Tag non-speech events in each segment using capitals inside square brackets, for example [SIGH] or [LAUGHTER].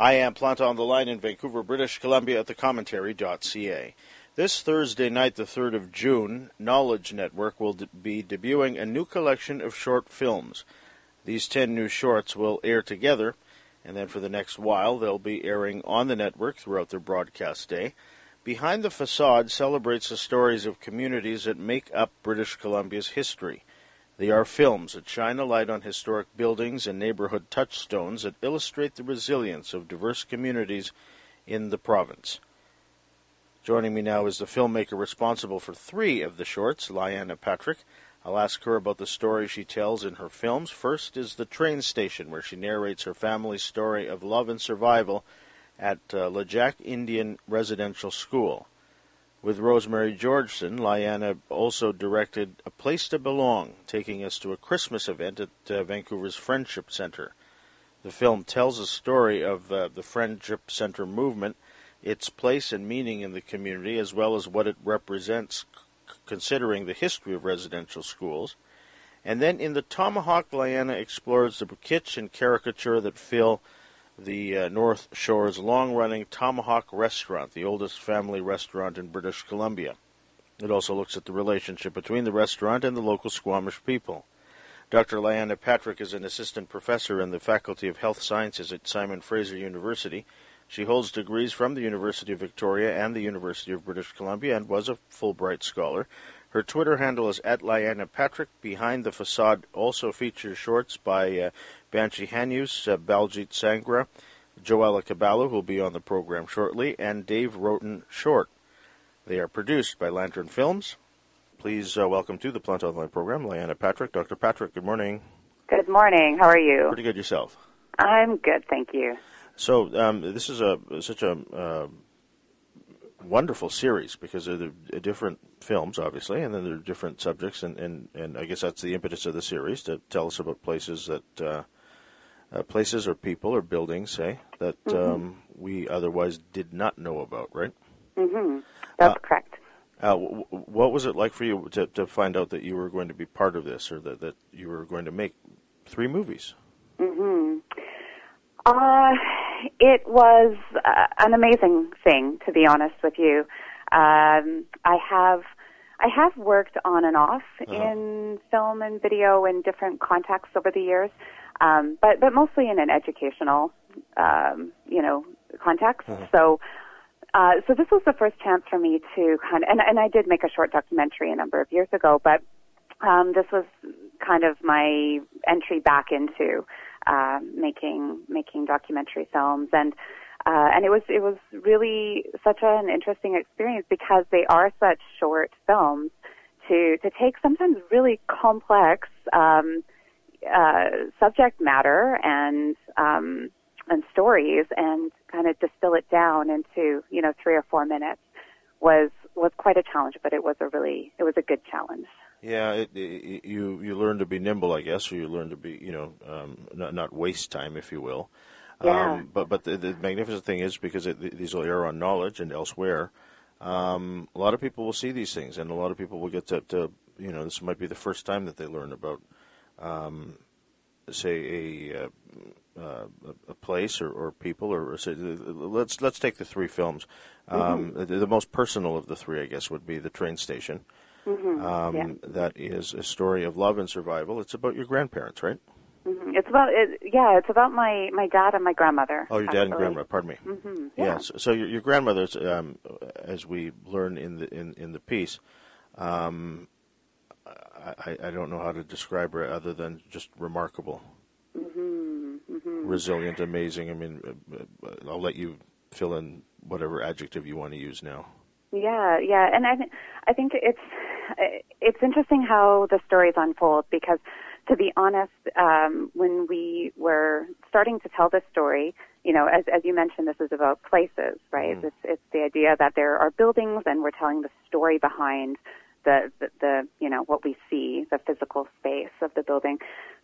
I am Planta on the line in Vancouver, British Columbia at thecommentary.ca. This Thursday night, the 3rd of June, Knowledge Network will de- be debuting a new collection of short films. These 10 new shorts will air together, and then for the next while, they'll be airing on the network throughout their broadcast day. Behind the Facade celebrates the stories of communities that make up British Columbia's history. They are films that shine a light on historic buildings and neighborhood touchstones that illustrate the resilience of diverse communities in the province. Joining me now is the filmmaker responsible for three of the shorts, Lyana Patrick. I'll ask her about the story she tells in her films. First is The Train Station, where she narrates her family's story of love and survival at uh, Lejac Indian Residential School. With Rosemary Georgeson, Lyana also directed A Place to Belong, taking us to a Christmas event at uh, Vancouver's Friendship Center. The film tells a story of uh, the Friendship Center movement, its place and meaning in the community, as well as what it represents c- considering the history of residential schools. And then in The Tomahawk, Lyana explores the kitsch and caricature that fill the uh, North Shore's long running Tomahawk Restaurant, the oldest family restaurant in British Columbia. It also looks at the relationship between the restaurant and the local Squamish people. Dr. Lyana Patrick is an assistant professor in the Faculty of Health Sciences at Simon Fraser University. She holds degrees from the University of Victoria and the University of British Columbia and was a Fulbright scholar. Her Twitter handle is at Lyana Patrick. Behind the Facade also features shorts by uh, Banchi Hanuse, uh, Baljit Sangra, Joella Cabalu, who will be on the program shortly, and Dave Roten Short. They are produced by Lantern Films. Please uh, welcome to the Planta on the line program, Lyana Patrick. Dr. Patrick, good morning. Good morning. How are you? Pretty good yourself. I'm good, thank you. So um, this is a such a uh, wonderful series because they're the different films, obviously, and then there are different subjects, and, and, and I guess that's the impetus of the series to tell us about places that uh, uh, places or people or buildings, say that Mm-hmm. um, we otherwise did not know about, right? Mm-hmm. That's Uh, correct. Uh, w- w- what was it like for you to, to find out that you were going to be part of this, or that, that you were going to make three movies? Mm-hmm. Uh, it was uh, an amazing thing, to be honest with you. Um, I have I have worked on and off Uh-huh. in film and video in different contexts over the years, um, but but mostly in an educational, um, you know, context. Uh-huh. So. Uh, so this was the first chance for me to kind of, and, and I did make a short documentary a number of years ago, but um, this was kind of my entry back into uh, making making documentary films, and uh, and it was it was really such an interesting experience because they are such short films to to take sometimes really complex um, uh, subject matter and um, and stories and kind of distill it down into you know three or four minutes was was quite a challenge, but it was a really it was a good challenge. Yeah, it, it, you you learn to be nimble, I guess, or you learn to be, you know, um, not not waste time, if you will. Yeah. Um, but but the, the magnificent thing is because it, these will air on knowledge and elsewhere. Um, a lot of people will see these things, and a lot of people will get to, to you know, this might be the first time that they learn about, um, say a. Uh, uh, a place or, or people, or, or say, let's let's take the three films. Um, the, the most personal of the three, I guess, would be the train station. Hmm Um, yeah. That is a story of love and survival. It's about your grandparents, right? hmm It's about it, yeah, it's about my my dad and my grandmother. Oh, your dad and actually. grandmother. Pardon me. hmm Yeah. Yeah. So, your, your grandmother's, um, as we learn in the in, in the piece, um, I, I don't know how to describe her other than just remarkable, hmm hmm resilient, amazing. I mean, uh, uh, I'll let you fill in whatever adjective you want to use now. Yeah, yeah, and I th- I think it's it's interesting how the stories unfold because, to be honest, um, when we were starting to tell this story, you know, as as you mentioned, this is about places, right? Mhm. It's it's the idea that there are buildings, and we're telling the story behind the, the the you know what we see, the physical space of the building.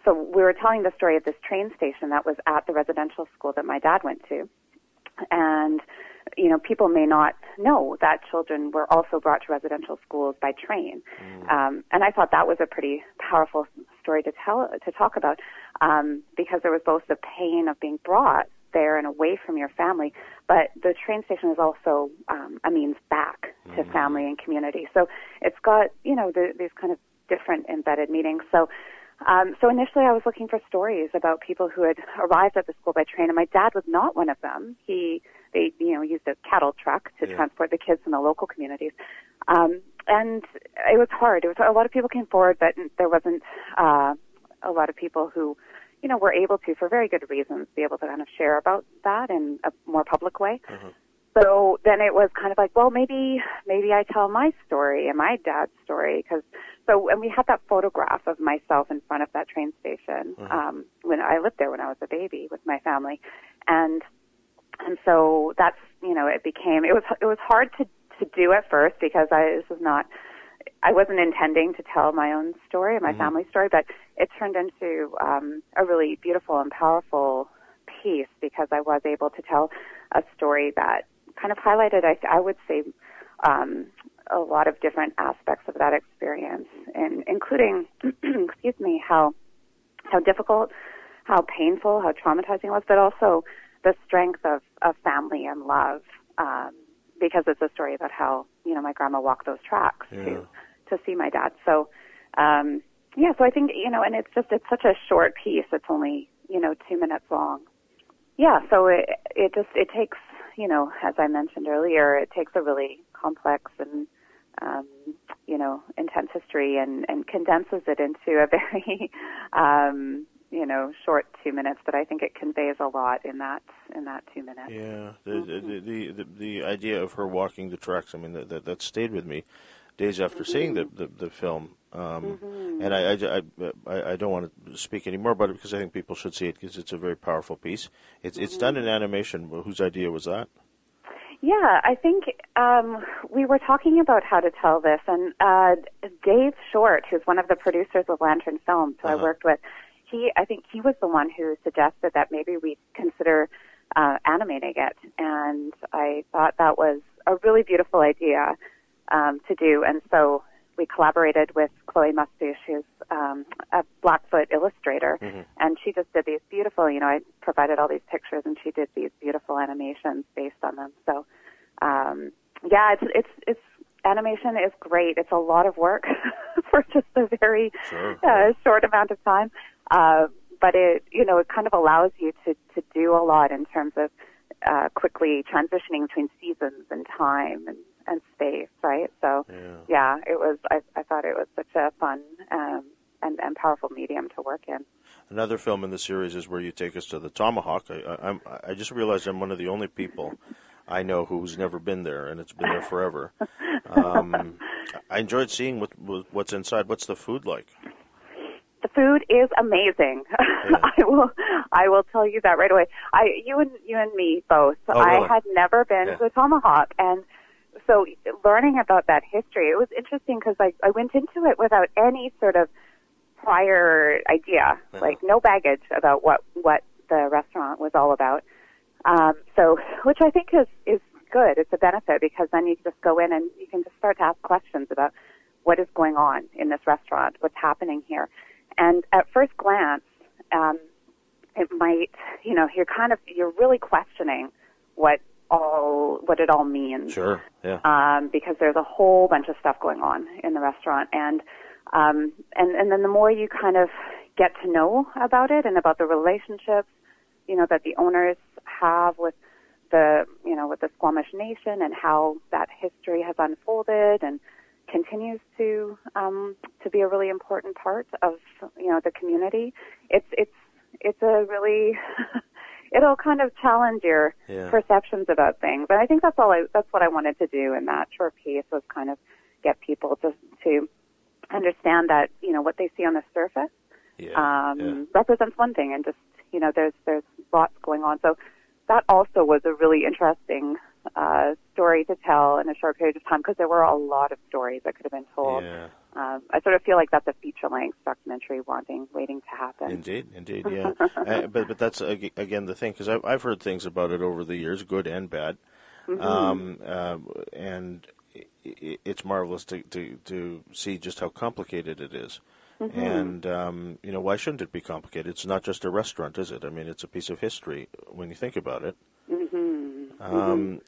So we were telling the story of this train station that was at the residential school that my dad went to, and you know, people may not know that children were also brought to residential schools by train. Um, and I thought that was a pretty powerful story to tell, to talk about, um, because there was both the pain of being brought there and away from your family. But the train station is also um, a means back to Mhm. family and community. So it's got you know the, these kind of different embedded meanings. So. Um, so initially, I was looking for stories about people who had arrived at the school by train, and my dad was not one of them. He, they, you know, used a cattle truck to Yeah. transport the kids in the local communities, um, and it was hard. It was a lot of people came forward, but there wasn't uh, a lot of people who, you know, were able to, for very good reasons, be able to kind of share about that in a more public way. Mhm. So then it was kind of like, well, maybe maybe I tell my story and my dad's story because so and we had that photograph of myself in front of that train station Mhm. um, when I lived there when I was a baby with my family, and and so that's you know it became it was it was hard to to do at first because I this was not I wasn't intending to tell my own story, my Mhm. family story, but it turned into um, a really beautiful and powerful piece because I was able to tell a story that kind of highlighted, I, I would say, um, a lot of different aspects of that experience, and including, [CLEARS THROAT] excuse me, how how difficult, how painful, how traumatizing it was, but also the strength of, of family and love. Um, because it's a story about how you know my grandma walked those tracks Yeah. to to see my dad. So um, yeah, so I think you know, and it's just it's such a short piece. It's only you know two minutes long. Yeah, so it it just it takes you know as I mentioned earlier, it takes a really complex and um, you know intense history and and condenses it into a [LAUGHS] very um, you know short two minutes. But I think it conveys a lot in that in that two minutes. Yeah, the, the, the the the idea of her walking the tracks. I mean, that that, that stayed with me days after seeing the, the the film. Um, And I, I, I, I don't want to speak any more about it because I think people should see it because it's a very powerful piece. It's it's done in animation. Whose idea was that? Yeah, I think um, we were talking about how to tell this, and uh, Dave Short, who's one of the producers of Lantern Films, who I Uh-huh. worked with, he I think he was the one who suggested that maybe we consider uh, animating it, and I thought that was a really beautiful idea um, to do, and so we collaborated with Chloe Mustouche, who's um, a Blackfoot illustrator, Mhm. and she just did these beautiful. You know, I provided all these pictures, and she did these beautiful animations based on them. So, um, yeah, it's it's it's animation is great. It's a lot of work [LAUGHS] for just a very Sure. uh, short amount of time, uh, but it you know it kind of allows you to to do a lot in terms of uh, quickly transitioning between seasons and time and and space, right? So Yeah. yeah, it was. I, I thought it was such a fun um, and, and powerful medium to work in. Another film in the series is where you take us to the Tomahawk. I, I, I'm, I just realized I'm one of the only people I know who's never been there, and it's been there forever. [LAUGHS] Um, I enjoyed seeing what what's inside. What's the food like? Food is amazing. [LAUGHS] I will. I will tell you that right away. I, you and you and me both. Oh, really? I had never been Yeah. to a tomahawk, and so learning about that history, it was interesting because I, I went into it without any sort of prior idea, Uh-huh. like no baggage about what what the restaurant was all about. Um, so, which I think is is good. It's a benefit because then you can just go in and you can just start to ask questions about what is going on in this restaurant, what's happening here. And at first glance, um, it might, you know, you're kind of you're really questioning what all what it all means Sure. Yeah. um, because there's a whole bunch of stuff going on in the restaurant, and um, and and then the more you kind of get to know about it and about the relationships, you know, that the owners have with the you know with the Squamish Nation and how that history has unfolded and continues to um, to be a really important part of you know the community. It's it's it's a really [LAUGHS] it'll kind of challenge your Yeah. perceptions about things. And I think that's all I that's what I wanted to do in that short piece was kind of get people to to understand that, you know, what they see on the surface Yeah. um yeah. represents one thing and just you know, there's there's lots going on. So that also was a really interesting uh, story to tell in a short period of time because there were a lot of stories that could have been told. Yeah. Um, I sort of feel like that's a feature-length documentary wanting, waiting to happen. Indeed, indeed, yeah. [LAUGHS] uh, but but that's again the thing because I've I've heard things about it over the years, good and bad, Mm-hmm. um, uh, and i- i- it's marvelous to, to to see just how complicated it is. Mm-hmm. And um, you know, why shouldn't it be complicated? It's not just a restaurant, is it? I mean, it's a piece of history when you think about it. Mm-hmm. Um,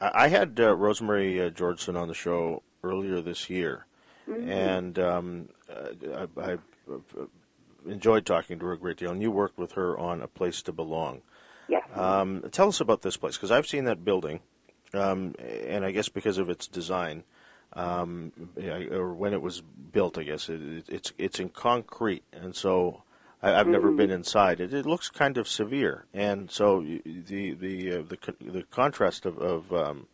I had uh, Rosemary uh, Georgeson on the show earlier this year, Mm-hmm. and um, uh, I, I uh, enjoyed talking to her a great deal. And you worked with her on A Place to Belong. Yes. Um, tell us about this place because I've seen that building, um, and I guess because of its design, um, or when it was built, I guess it, it's it's in concrete, and so I, I've never been inside. It, it looks kind of severe, and so the the uh, the the contrast of, of um,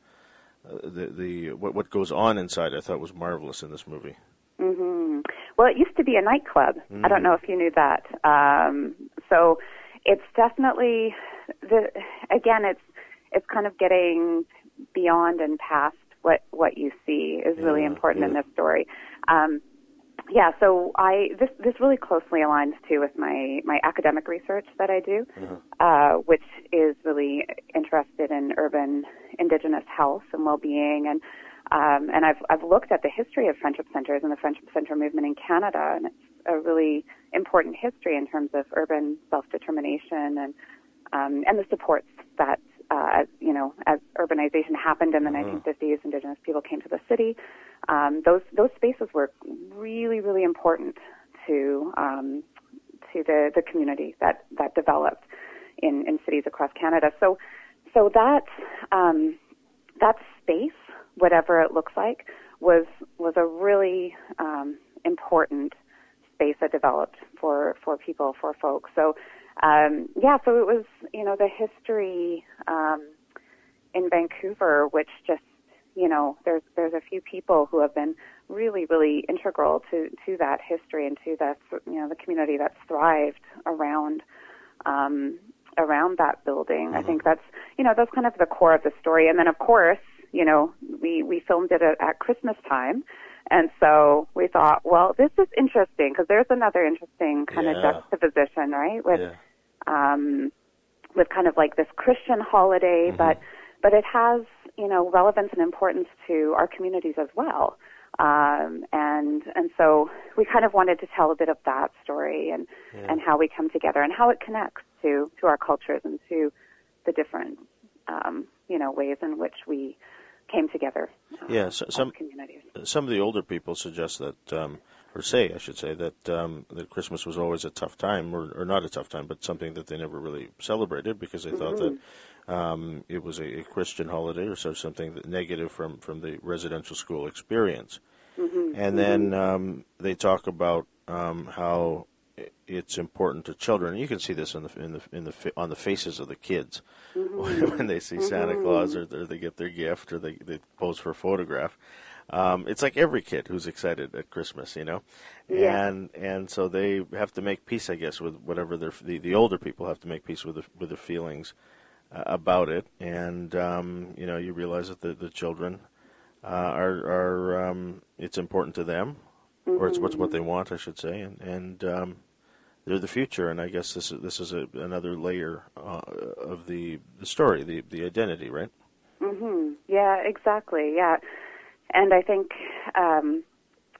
uh, the the what what goes on inside, I thought was marvelous in this movie. hmm Well, it used to be a nightclub. I don't know if you knew that. Um, so it's definitely the again, it's it's kind of getting beyond and past what what you see is really Yeah, important in this story. Um, yeah, so I this this really closely aligns too with my my academic research that I do, uh, which is really interested in urban indigenous health and well-being, and um, and I've I've looked at the history of friendship centers and the friendship center movement in Canada, and it's a really important history in terms of urban self-determination and um, and the supports that uh, as you know as urbanization happened in the 1950s, indigenous people came to the city. Um, those those spaces were really really important to um, to the, the community that that developed in, in cities across Canada. So so that um, that space, whatever it looks like, was was a really um, important space that developed for for people for folks. So um, yeah, so it was you know the history um, in Vancouver, which just you know there's there's a few people who have been really really integral to to that history and to that you know the community that's thrived around um, around that building. I think that's you know that's kind of the core of the story. And then of course you know we we filmed it at, at Christmas time. And so we thought, well, this is interesting because there's another interesting kind Yeah. of juxtaposition, right? With Yeah. um, with kind of like this Christian holiday, Mm-hmm. but but it has you know relevance and importance to our communities as well. Um, and and so we kind of wanted to tell a bit of that story and Yeah. and how we come together and how it connects to to our cultures and to the different um, you know ways in which we came together. uh, Yeah, so, some communities. some of the older people suggest that, um, or say, I should say, that um, that Christmas was always a tough time, or, or not a tough time, but something that they never really celebrated because they thought that um, it was a, a Christian holiday or so something that negative from from the residential school experience. And then um, they talk about um, how it's important to children. You can see this in the in the in the on the faces of the kids [LAUGHS] when they see Santa Claus or, or they get their gift or they they pose for a photograph. Um, it's like every kid who's excited at Christmas, you know, Yeah. and and so they have to make peace, I guess, with whatever their the, the older people have to make peace with the, with the feelings about it, and um, you know, you realize that the the children uh, are are um, it's important to them, or it's what's what they want, I should say, and and um, they're the future, and I guess this is this is a, another layer uh, of the the story, the the identity, right? Mm-hmm. Yeah, exactly. Yeah, and I think um,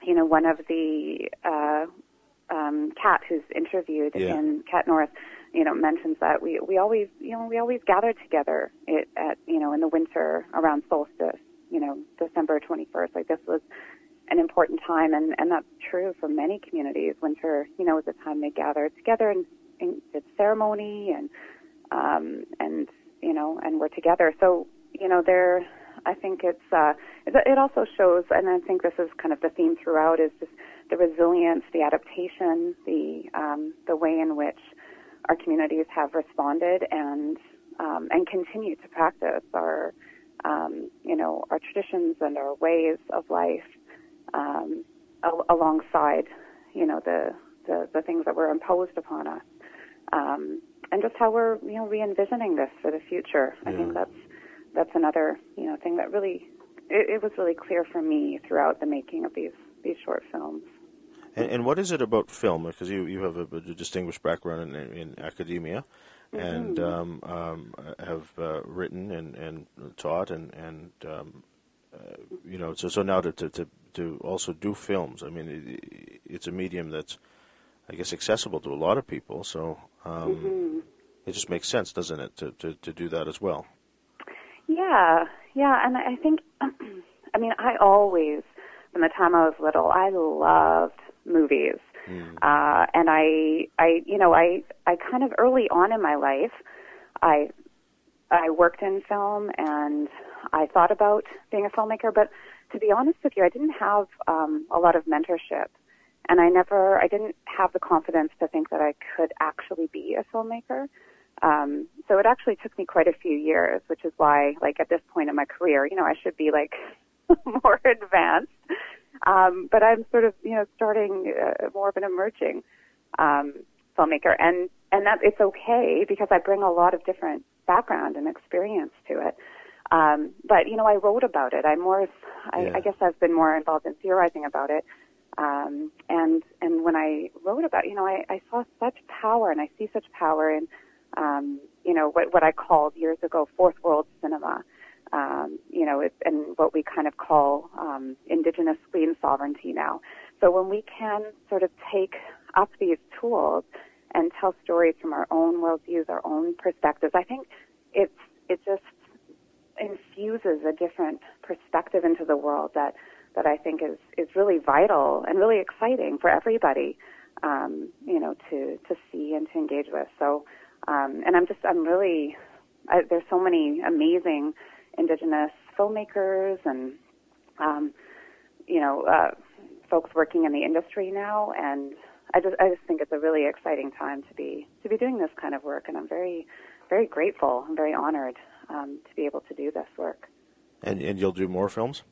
you know one of the uh, um, Kat who's interviewed Yeah. in Cat North, you know, mentions that we we always you know we always gather together it, at you know in the winter around solstice, you know December twenty first. Like this was an important time, and and that's true for many communities. Winter, you know, is a time they gather together and, and it's ceremony and um, and you know, and we're together. So you know, there, I think it's uh, it it also shows, and I think this is kind of the theme throughout, is just the resilience, the adaptation, the um, the way in which our communities have responded and um, and continue to practice our um, you know our traditions and our ways of life um, al- alongside you know the, the the things that were imposed upon us um, and just how we're you know re-envisioning this for the future. I think that's that's another you know thing that really it, it was really clear for me throughout the making of these these short films. And, and what is it about film? Because you, you have a, a distinguished background in, in academia, and um, um, have uh, written and, and taught and and um, you know, so so now to, to to to also do films. I mean, it, it's a medium that's, I guess, accessible to a lot of people. So um, Mm-hmm. it just makes sense, doesn't it, to, to to do that as well? Yeah, yeah, and I think, [CLEARS THROAT] I mean, I always, from the time I was little, I loved movies, uh, and I, I, you know, I, I kind of early on in my life, I, I worked in film, and I thought about being a filmmaker, but to be honest with you, I didn't have um, a lot of mentorship, and I never, I didn't have the confidence to think that I could actually be a filmmaker. Um, so it actually took me quite a few years, which is why, like at this point in my career, you know, I should be like [LAUGHS] more advanced. Um, but I'm sort of, you know, starting uh, more of an emerging um, filmmaker, and and that it's okay because I bring a lot of different background and experience to it. Um, but you know, I wrote about it. I'm more, I, Yeah. I guess, I've been more involved in theorizing about it. Um, and and when I wrote about, you know, I, I saw such power, and I see such power in, um, you know, what what I called years ago fourth world cinema. Um, you know, and what we kind of call um, indigenous screen sovereignty now. So when we can sort of take up these tools and tell stories from our own worldviews, our own perspectives, I think it's it just infuses a different perspective into the world that that I think is is really vital and really exciting for everybody, um, you know, to to see and to engage with. So, um, and I'm just I'm really I, there's so many amazing indigenous filmmakers and um, you know uh, folks working in the industry now, and I just I just think it's a really exciting time to be to be doing this kind of work, and I'm very very grateful. I'm very honored um, to be able to do this work. And and you'll do more films.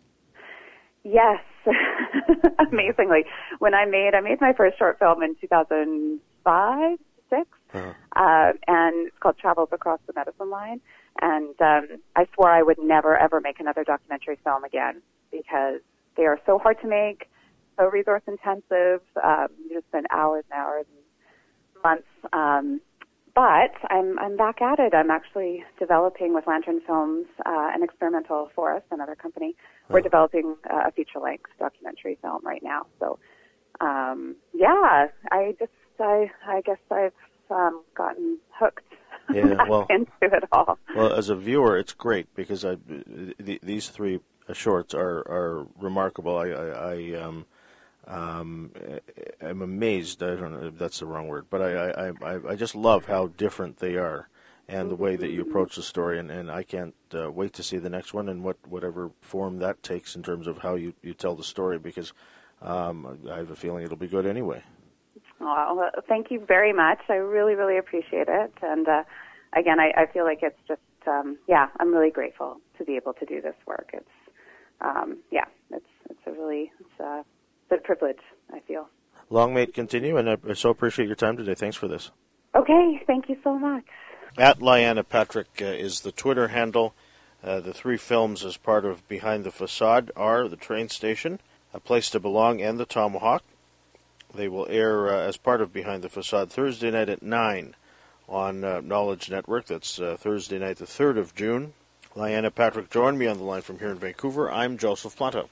Yes, [LAUGHS] amazingly. When I made I made my first short film in 2005, six, Uh-huh. uh, and it's called Travels Across the Medicine Line. And um, I swore I would never ever make another documentary film again because they are so hard to make, so resource intensive. Um, you just spend hours and hours and months. Um, but I'm I'm back at it. I'm actually developing with Lantern Films, uh, an experimental forest, another company. We're developing uh, a feature length documentary film right now. So, um, yeah, I just I I guess I've um, gotten [LAUGHS] Yeah, well- into it all. Well, as a viewer, it's great because I th- these three shorts are are remarkable. I I, I um um I'm amazed. I don't know if that's the wrong word, but I I I, I just love how different they are. And the way that you approach the story, and, and I can't uh, wait to see the next one and what whatever form that takes in terms of how you, you tell the story, because um, I have a feeling it'll be good anyway. Well, thank you very much. I really, really appreciate it. And uh, again, I, I feel like it's just, um, yeah, I'm really grateful to be able to do this work. It's, um, yeah, it's it's a really it's a, it's a privilege. I feel. Long may it continue, and I so appreciate your time today. Thanks for this. Okay, thank you so much. At Lyana Patrick uh, is the Twitter handle. Uh, the three films, as part of Behind the Facade, are The Train Station, A Place to Belong, and The Tomahawk. They will air uh, as part of Behind the Facade Thursday night at 9 on uh, Knowledge Network. That's uh, Thursday night, the 3rd of June. Lyana Patrick joined me on the line from here in Vancouver. I'm Joseph Planta.